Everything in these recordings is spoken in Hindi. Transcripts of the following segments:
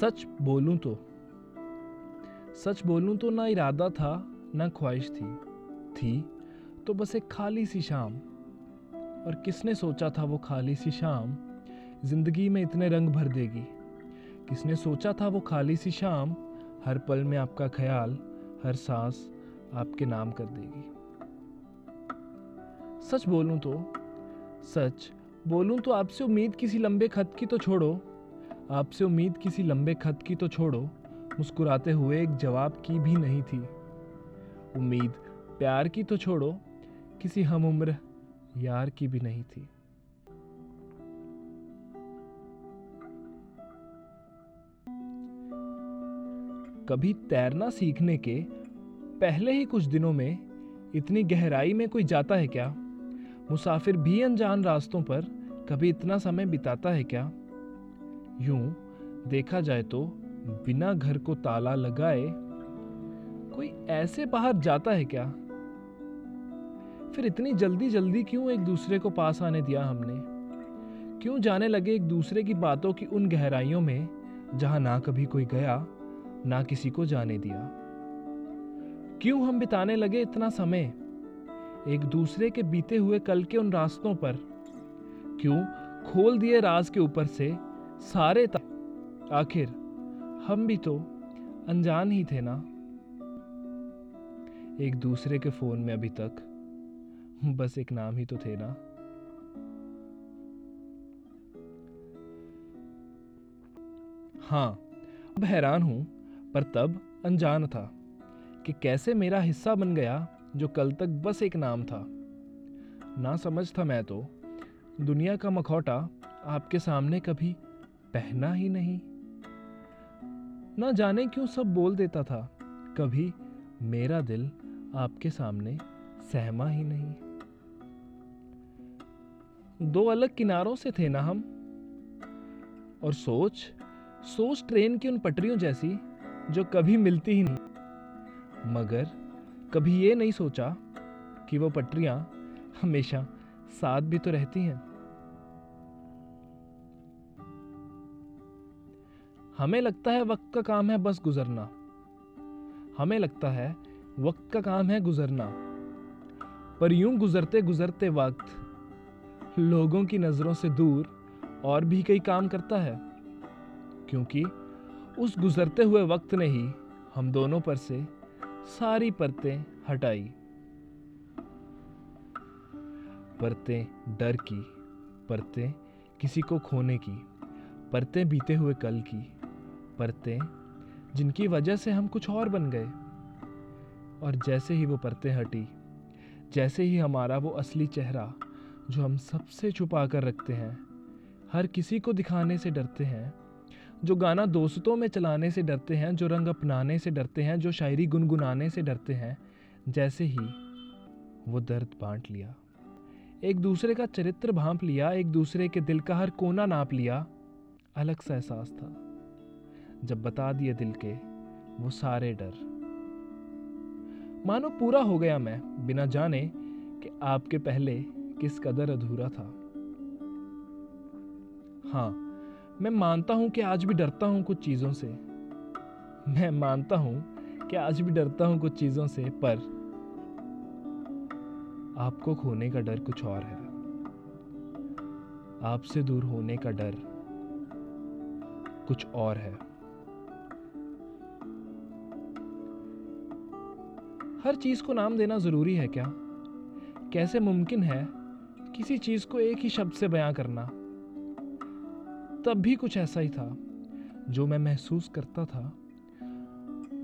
सच बोलूँ तो सच बोलूँ तो ना इरादा था, ना ख्वाहिश थी थी तो बस एक खाली सी शाम। और किसने सोचा था वो खाली सी शाम ज़िंदगी में इतने रंग भर देगी? किसने सोचा था वो खाली सी शाम हर पल में आपका ख्याल, हर सांस आपके नाम कर देगी? सच बोलूँ तो सच। बोलूँ तो आपसे उम्मीद किसी लंबे खत की तो छोड़ो। आपसे उम्मीद किसी लंबे खत की तो छोड़ो। मुस्कुराते हुए एक जवाब की भी नहीं थी। उम्मीद प्यार की तो छोड़ो, किसी हम उम्र यार की भी नहीं थी। कभी तैरना सीखने के पहले ही कुछ दिनों में इतनी गहराई में कोई जाता है क्या? मुसाफिर भी अनजान रास्तों पर कभी इतना समय बिताता है क्या? यूँ देखा जाए तो बिना घर को ताला लगाए कोई ऐसे बाहर जाता है क्या? फिर इतनी जल्दी जल्दी क्यों एक दूसरे को पास आने दिया हमने? क्यों जाने लगे एक दूसरे की बातों की उन गहराइयों में जहाँ ना कभी कोई गया, ना किसी को जाने दिया? क्यों हम बिताने लगे इतना समय? एक दूसरे के बीते हुए कल के उन रास्तों पर। क्यों? खोल दिए राज के ऊपर से सारे आखिर, हम भी तो अनजान ही थे ना? एक दूसरे के फ़ोन में अभी तक बस एक नाम ही तो थे ना? हाँ अब हैरान हूँ, पर तब अनजान था कि कैसे मेरा हिस्सा बन गया जो कल तक बस एक नाम था। ना समझ था मैं तो दुनिया का मखौटा आपके सामने कभी पहना ही नहीं। ना जाने क्यों सब बोल देता था, कभी मेरा दिल आपके सामने सहमा ही नहीं। दो अलग किनारों से थे ना हम। और सोच सोच ट्रेन की उन पटरियों जैसी, जो कभी मिलती ही नहीं। मगर कभी ये नहीं सोचा कि वो पटरियाँ हमेशा साथ भी तो रहती हैं। हमें लगता है वक्त का काम है बस गुजरना। हमें लगता है वक्त का काम है गुजरना। पर यूँ गुजरते गुजरते वक्त लोगों की नज़रों से दूर और भी कई काम करता है। क्योंकि उस गुजरते हुए वक्त ने ही हम दोनों पर से सारी परतें हटाई। परतें डर की, परतें किसी को खोने की, परतें बीते हुए कल की, परतें जिनकी वजह से हम कुछ और बन गए। और जैसे ही वो परतें हटी, जैसे ही हमारा वो असली चेहरा, जो हम सबसे छुपा कर रखते हैं, हर किसी को दिखाने से डरते हैं जो गाना दोस्तों में चलाने से डरते हैं, जो रंग अपनाने से डरते हैं, जो शायरी गुनगुनाने से डरते हैं, जैसे ही वो दर्द बांट लिया, एक दूसरे का चरित्र भांप लिया, एक दूसरे के दिल का हर कोना नाप लिया, अलग सा एहसास था। जब बता दिए दिल के वो सारे डर। मानो पूरा हो गया मैं, बिना जाने कि आपके पहले किस कदर अधूरा था। हाँ मैं मानता हूँ कि आज भी डरता हूँ कुछ चीज़ों से। मैं मानता हूँ कि आज भी डरता हूँ कुछ चीज़ों से, पर आपको खोने का डर कुछ और है। आपसे दूर होने का डर कुछ और है। हर चीज़ को नाम देना ज़रूरी है क्या? कैसे मुमकिन है किसी चीज़ को एक ही शब्द से बयां करना? तब भी कुछ ऐसा ही था, जो मैं महसूस करता था।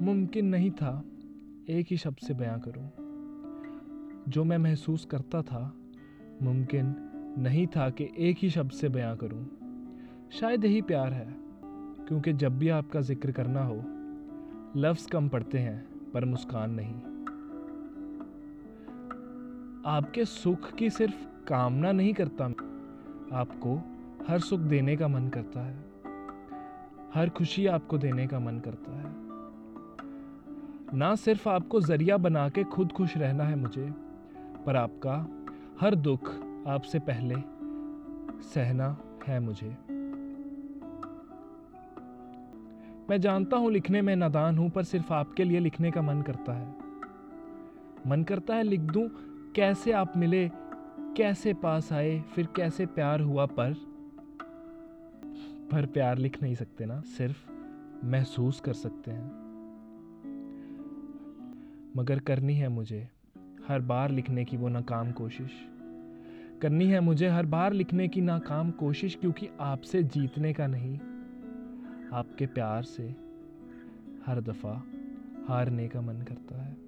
मुमकिन नहीं था एक ही शब्द से बयां करूँ। जो मैं महसूस करता था, मुमकिन नहीं था कि एक ही शब्द से बयां करूँ। शायद यही प्यार है, क्योंकि जब भी आपका ज़िक्र करना हो, लफ्ज़ कम पड़ते हैं, पर मुस्कान नहीं। आपके सुख की सिर्फ़ कामना नहीं करता आपको हर सुख देने का मन करता है। हर खुशी आपको देने का मन करता है। ना सिर्फ़ आपको ज़रिया बना के खुद खुश रहना है मुझे, पर आपका हर दुख आपसे पहले सहना है मुझे। मैं जानता हूँ लिखने में नादान हूँ, पर सिर्फ़ आपके लिए लिखने का मन करता है। मन करता है लिख दूँ, कैसे आप मिले, कैसे पास आए, फिर कैसे प्यार हुआ पर पर प्यार लिख नहीं सकते ना, सिर्फ़ महसूस कर सकते हैं। मगर करनी है मुझे हर बार लिखने की वो नाकाम कोशिश। करनी है मुझे हर बार लिखने की नाकाम कोशिश क्योंकि आपसे जीतने का नहीं, आपके प्यार से हर दफ़ा हारने का मन करता है।